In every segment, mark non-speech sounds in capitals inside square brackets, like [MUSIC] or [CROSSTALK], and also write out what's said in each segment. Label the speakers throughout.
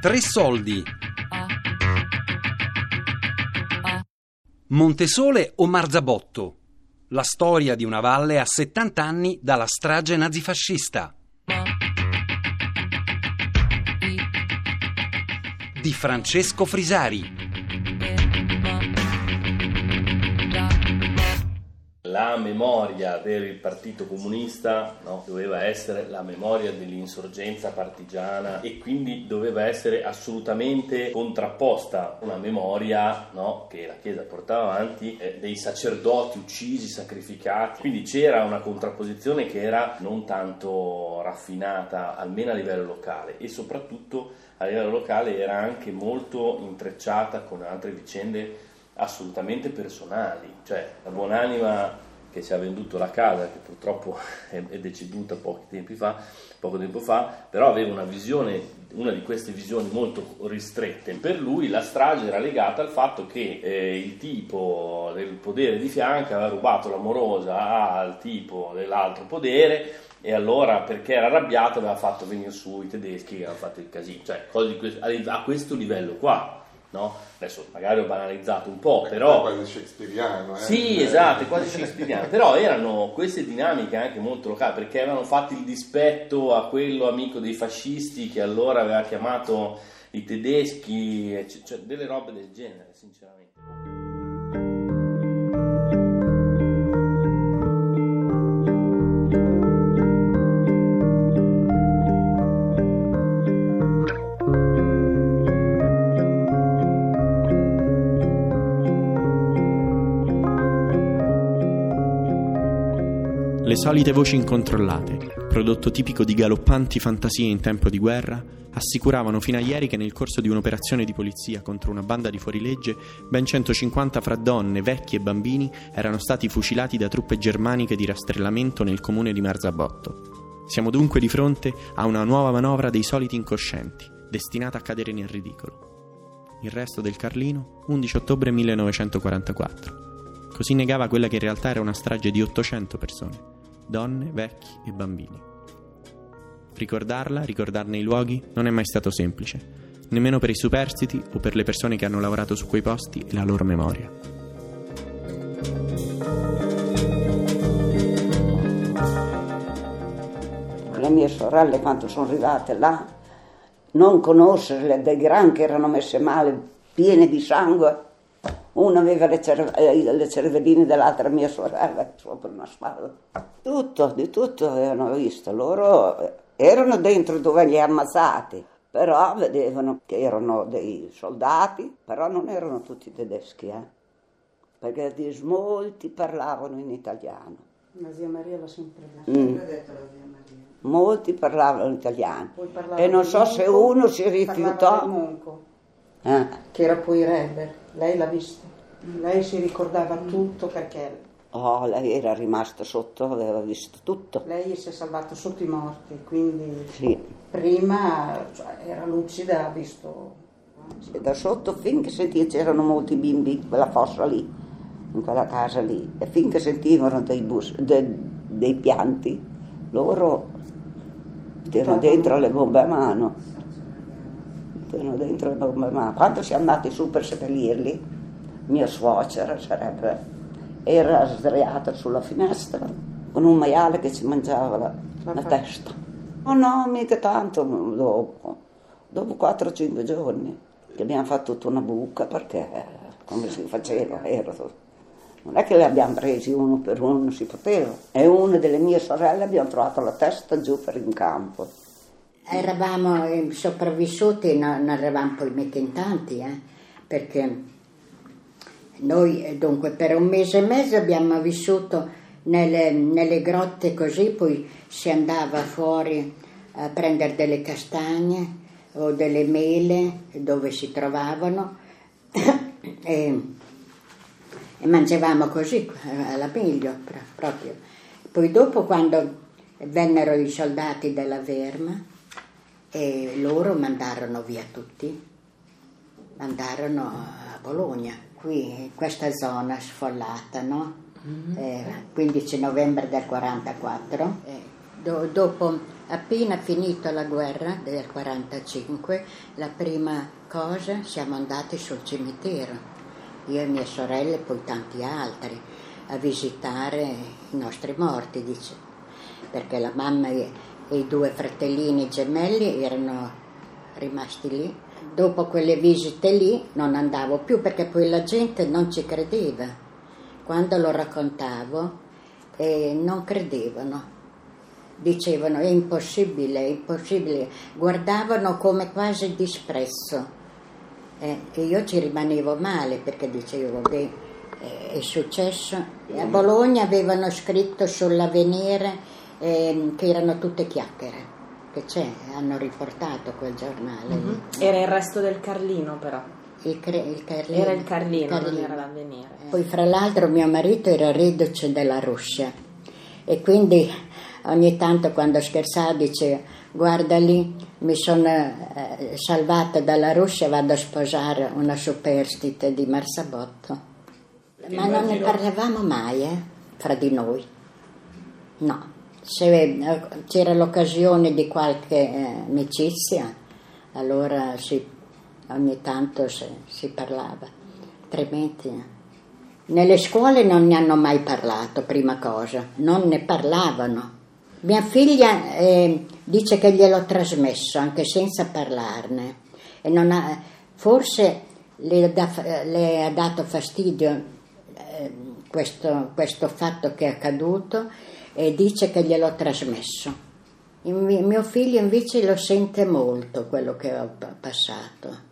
Speaker 1: Tre soldi. Montesole o Marzabotto? La storia di una valle a 70 anni dalla strage nazifascista. Di Francesco Frisari.
Speaker 2: La memoria del Partito Comunista no, doveva essere la memoria dell'insorgenza partigiana e quindi doveva essere assolutamente contrapposta una memoria no, che la Chiesa portava avanti eh, dei sacerdoti uccisi, sacrificati. Quindi c'era una contrapposizione che era non tanto raffinata, almeno a livello locale e soprattutto a livello locale era anche molto intrecciata con altre vicende assolutamente personali, cioè la buonanima che ci ha venduto la casa, che purtroppo [LAUGHS] è, deceduta fa, poco tempo fa, però aveva una visione, una di queste visioni molto ristrette. Per lui la strage era legata al fatto che eh, il tipo del podere di fianco aveva rubato l'amorosa al tipo dell'altro podere e allora perché era arrabbiato aveva fatto venire su i tedeschi che avevano fatto il casino, cioè a questo livello qua no? Adesso magari ho banalizzato un po',
Speaker 3: Beh,
Speaker 2: però...
Speaker 3: È quasi shakespeariano, eh?
Speaker 2: Sì, esatto, è quasi shakespeariano, però erano queste dinamiche anche molto locali, perché avevano fatto il dispetto a quello amico dei fascisti che allora aveva chiamato i tedeschi, cioè delle robe del genere, sinceramente.
Speaker 4: Le solite voci incontrollate, prodotto tipico di galoppanti fantasie in tempo di guerra, assicuravano fino a ieri che nel corso di un'operazione di polizia contro una banda di fuorilegge ben 150 fra donne, vecchi e bambini erano stati fucilati da truppe germaniche di rastrellamento nel comune di Marzabotto. Siamo dunque di fronte a una nuova manovra dei soliti incoscienti, destinata a cadere nel ridicolo. Il resto del Carlino, 11 ottobre 1944. Così negava quella che in realtà era una strage di 800 persone donne, vecchi e bambini. Ricordarla, ricordarne i luoghi, non è mai stato semplice, nemmeno per i superstiti o per le persone che hanno lavorato su quei posti e la loro memoria.
Speaker 5: Le mie sorelle quando sono arrivate là, non conoscerle, dei gran che erano messe male, piene di sangue, una aveva le, cerve- eh, le cervelline dell'altra mia sorella sopra una spalla. Tutto, di tutto avevano visto. Loro eh, erano dentro dove li ha ammazzati, però vedevano che erano dei soldati, però non erano tutti tedeschi, eh? perché molti parlavano in italiano.
Speaker 6: La zia Maria l'ha sempre detto. Mm. detto la zia
Speaker 5: Maria. Molti parlavano italiano. E non so se uno si rifiutò.
Speaker 6: Eh? Che era poi Reber, lei l'ha visto. Lei si ricordava tutto perché...
Speaker 5: Oh, lei era rimasta sotto, aveva visto tutto.
Speaker 6: Lei si è salvata sotto i morti, quindi sì. prima cioè, era lucida, ha visto...
Speaker 5: Sì, da sotto finché sentiva c'erano molti bimbi in quella fossa lì, in quella casa lì, e finché sentivano dei, bus, de, dei pianti, loro erano dentro le bombe a mano. Erano dentro le bombe a mano. Quando siamo andati su per seppellirli, mia suocera sarebbe, era sdraiata sulla finestra con un maiale che ci mangiava la, la testa. Oh no, mica tanto dopo, dopo 4-5 giorni, che abbiamo fatto tutta una buca perché come si faceva, era non è che li abbiamo presi uno per uno, non si poteva. E una delle mie sorelle abbiamo trovato la testa giù per in campo.
Speaker 7: Eravamo sopravvissuti, non eravamo poi mica in tanti, eh, perché noi eh, dunque per un mese e mezzo abbiamo vissuto nelle, nelle grotte così, poi si andava fuori a prendere delle castagne o delle mele dove si trovavano [COUGHS] e, e mangiavamo così alla meglio proprio. Poi dopo quando vennero i soldati della Verma e loro mandarono via tutti, mandarono a Bologna qui in questa zona sfollata, no? Mm-hmm. Eh, 15 novembre del 44. Eh, do, dopo Appena finita la guerra del 45, la prima cosa siamo andati sul cimitero, io e mie sorelle e poi tanti altri, a visitare i nostri morti, dice, perché la mamma e i due fratellini gemelli erano rimasti lì. Dopo quelle visite lì non andavo più perché poi la gente non ci credeva. Quando lo raccontavo eh, non credevano dicevano è impossibile, è impossibile, guardavano come quasi disprezzo. Eh, e io ci rimanevo male perché dicevo, beh, eh, è successo. A Bologna avevano scritto sull'avvenire eh, che erano tutte chiacchiere, che c'è, hanno riportato quel giornale. Mm-hmm.
Speaker 3: Era il resto del Carlino però.
Speaker 7: Il, cre- il Carlino.
Speaker 3: Era il Carlino, il Carlino. non era l'avvenire.
Speaker 7: Poi fra l'altro mio marito era reduce della Russia e quindi ogni tanto quando scherzava dice guarda lì mi sono eh, salvata dalla Russia vado a sposare una superstite di Marsabotto ma non ne parlavamo mai eh, fra di noi no se eh, c'era l'occasione di qualche eh, amicizia allora si, ogni tanto si, si parlava. Altrimenti nelle scuole non ne hanno mai parlato, prima cosa, non ne parlavano. Mia figlia eh, dice che gliel'ho trasmesso anche senza parlarne. E ha, forse le, da, le, ha dato fastidio eh, questo, questo, fatto che è accaduto e dice che gliel'ho trasmesso. Il mio figlio invece lo sente molto quello che ho passato.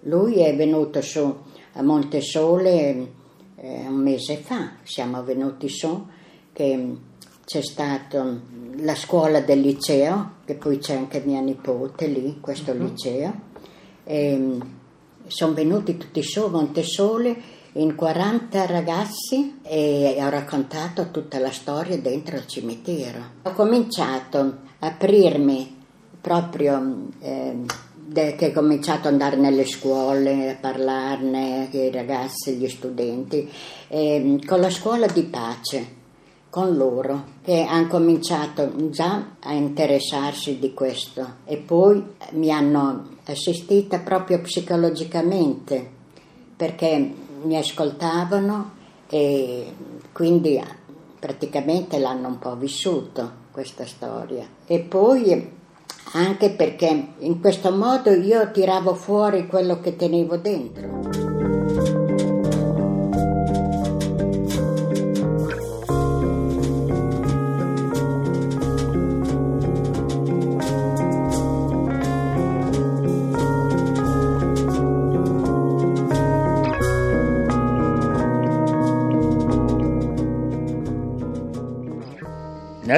Speaker 7: Lui è venuto su a Montesole eh, un mese fa, siamo venuti su che c'è stata la scuola del liceo, che poi c'è anche mia nipote lì, questo uh-huh. liceo, e sono venuti tutti su a Montesole in 40 ragazzi e ho raccontato tutta la storia dentro il cimitero. Ho cominciato a aprirmi proprio eh, de, che ho cominciato ad andare nelle scuole a parlarne, i ragazzi, gli studenti, eh, con la scuola di pace con loro che hanno cominciato già a interessarsi di questo e poi mi hanno assistita proprio psicologicamente perché mi ascoltavano e quindi praticamente l'hanno un po' vissuto questa storia e poi anche perché in questo modo io tiravo fuori quello che tenevo dentro.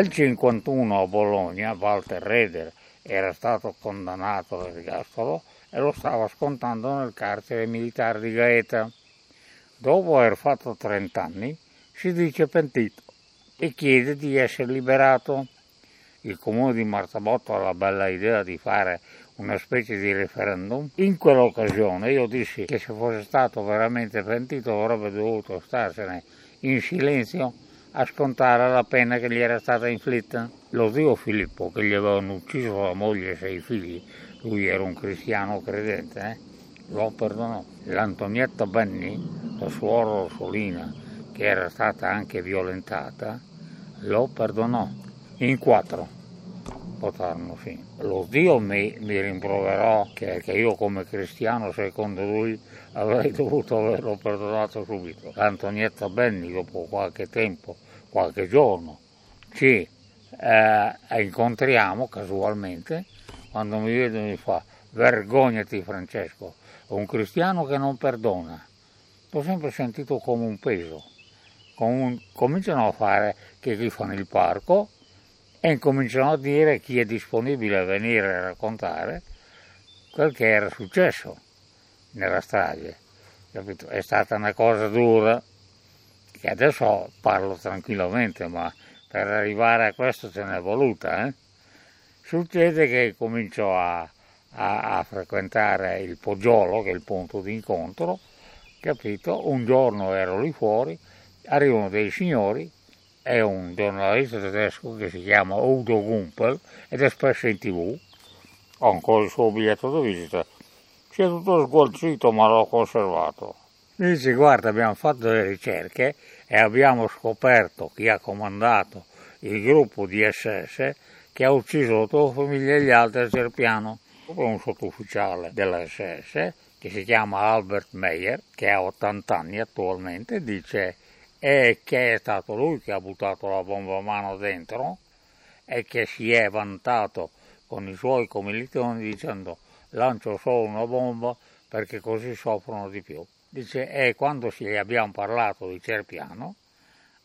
Speaker 8: Nel 1951 a Bologna Walter Reder era stato condannato all'ergastolo e lo stava scontando nel carcere militare di Gaeta. Dopo aver fatto 30 anni si dice pentito e chiede di essere liberato. Il comune di Marzabotto ha la bella idea di fare una specie di referendum. In quell'occasione io dissi che se fosse stato veramente pentito avrebbe dovuto starsene in silenzio a scontare la pena che gli era stata inflitta. Lo zio Filippo, che gli avevano ucciso la moglie e sei figli, lui era un cristiano credente, eh? lo perdonò. L'Antonietta Benni, la suora Orsolina, che era stata anche violentata, lo perdonò. In quattro votarono sì. Lo zio mi, mi rimproverò che, che, io come cristiano, secondo lui, avrei dovuto averlo perdonato subito. Antonietta Benni, dopo qualche tempo, qualche giorno, ci eh, incontriamo casualmente, quando mi vede mi fa vergognati Francesco, un cristiano che non perdona. L'ho sempre sentito come un peso. Com- cominciano a fare che qui fanno il parco e incominciano a dire chi è disponibile a venire a raccontare quel che era successo nella strage. Capito? È stata una cosa dura, che adesso parlo tranquillamente, ma per arrivare a questo ce n'è voluta. Eh? Succede che comincio a, a, a, frequentare il Poggiolo, che è il punto di incontro, capito? Un giorno ero lì fuori, arrivano dei signori è un giornalista tedesco che si chiama Udo Gumpel ed è spesso in tv, ho ancora il suo biglietto da visita, si è tutto sgualcito ma l'ho conservato. Mi dice guarda abbiamo fatto delle ricerche e abbiamo scoperto chi ha comandato il gruppo di SS che ha ucciso la tua famiglia e gli altri a Cerpiano. Un sottufficiale della SS che si chiama Albert Meyer, che ha 80 anni attualmente, dice e che è stato lui che ha buttato la bomba a mano dentro e che si è vantato con i suoi commilitoni dicendo lancio solo una bomba perché così soffrono di più. Dice, e quando gli abbiamo parlato di Cerpiano,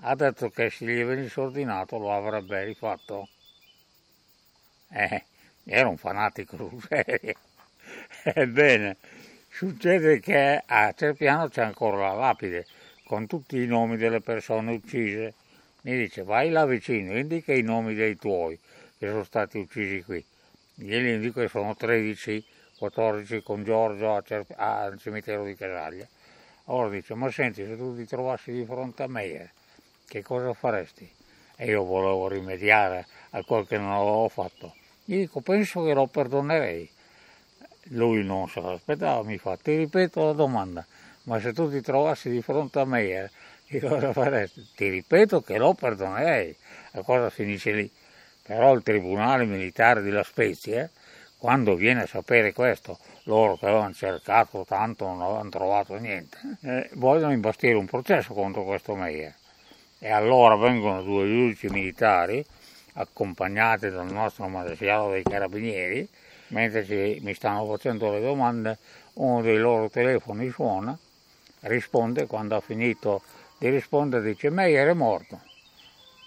Speaker 8: ha detto che se gli venisse ordinato lo avrebbe rifatto. Eh, era un fanatico sul serio. [LAUGHS] Ebbene, succede che a Cerpiano c'è ancora la lapide con tutti i nomi delle persone uccise. Mi dice, vai là vicino, indica i nomi dei tuoi che sono stati uccisi qui. Glieli indico che sono 13, 14 con Giorgio al cimitero di Casaglia. Allora dice, ma senti, se tu ti trovassi di fronte a me, che cosa faresti? E io volevo rimediare a quel che non avevo fatto. Gli dico, penso che lo perdonerei. Lui non se l'aspettava, mi fa, ti ripeto la domanda, ma se tu ti trovassi di fronte a me, che cosa faresti? Ti ripeto che lo perdonerei, la cosa finisce lì. Però il Tribunale Militare di La Spezia, quando viene a sapere questo, loro che avevano cercato tanto non avevano trovato niente, eh, vogliono imbastire un processo contro questo Meyer. E allora vengono due giudici militari, accompagnati dal nostro maresciallo dei carabinieri, mentre ci, mi stanno facendo le domande, uno dei loro telefoni suona, risponde, quando ha finito di rispondere dice Meyer è morto.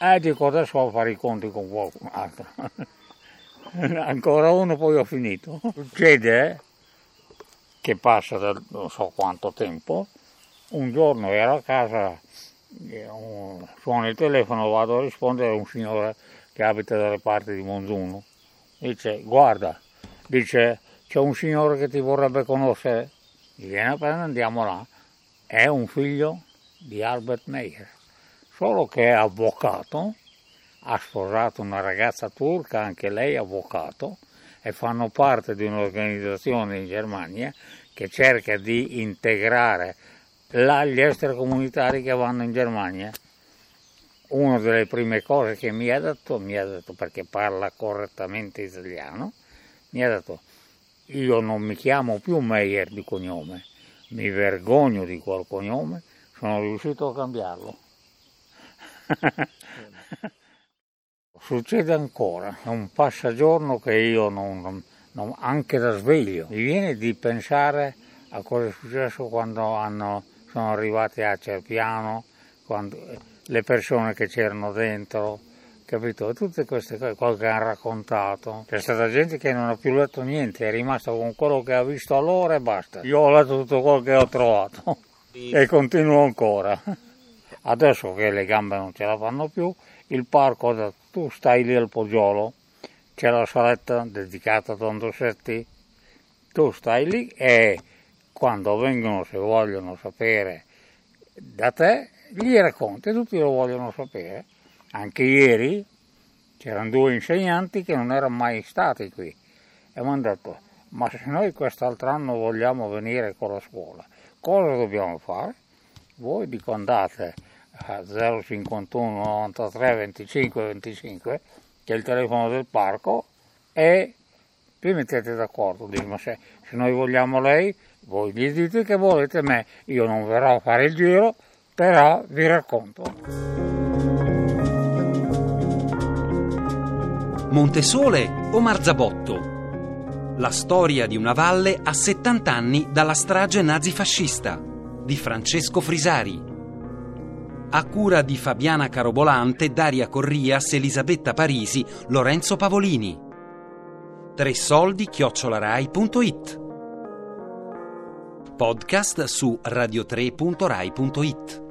Speaker 8: E dico adesso devo fare i conti con qualcun altro. [LAUGHS] Ancora uno poi ho finito. Succede che passa da non so quanto tempo, un giorno ero a casa, suona il telefono, vado a rispondere a un signore che abita dalle parti di Monzuno. Dice, guarda, dice, c'è un signore che ti vorrebbe conoscere. Viene a prendere, andiamo là. È un figlio di Albert Meyer, solo che è avvocato, ha sposato una ragazza turca, anche lei avvocato, e fanno parte di un'organizzazione in Germania che cerca di integrare là gli extracomunitari che vanno in Germania. Una delle prime cose che mi ha detto, mi ha detto perché parla correttamente italiano, mi ha detto io non mi chiamo più Meyer di cognome, mi vergogno di quel cognome, sono riuscito a cambiarlo. [LAUGHS] Succede ancora, è un passagiorno che io non, non, anche da sveglio, mi viene di pensare a cosa è successo quando hanno, sono arrivati a Cerpiano, quando, le persone che c'erano dentro, capito? Tutte queste cose, quello che hanno raccontato. C'è stata gente che non ha più letto niente, è rimasto con quello che ha visto allora e basta. Io ho letto tutto quello che ho trovato e continuo ancora. Adesso che le gambe non ce la fanno più, il parco tu stai lì al Poggiolo, c'è la saletta dedicata a Don Dossetti, tu stai lì e quando vengono, se vogliono sapere da te, gli racconti, tutti lo vogliono sapere. Anche ieri c'erano due insegnanti che non erano mai stati qui e mi hanno detto, ma se noi quest'altro anno vogliamo venire con la scuola, cosa dobbiamo fare? Voi dico andate a 051 93 25 25 che è il telefono del parco e vi mettete d'accordo dico, ma se, se noi vogliamo lei voi gli dite che volete me io non verrò a fare il giro però vi racconto
Speaker 1: Montesole o Marzabotto? La storia di una valle a 70 anni dalla strage nazifascista di Francesco Frisari. A cura di Fabiana Carobolante, Daria Corrias, Elisabetta Parisi, Lorenzo Pavolini. Tre soldi chiocciolarai.it Podcast su radiotre.rai.it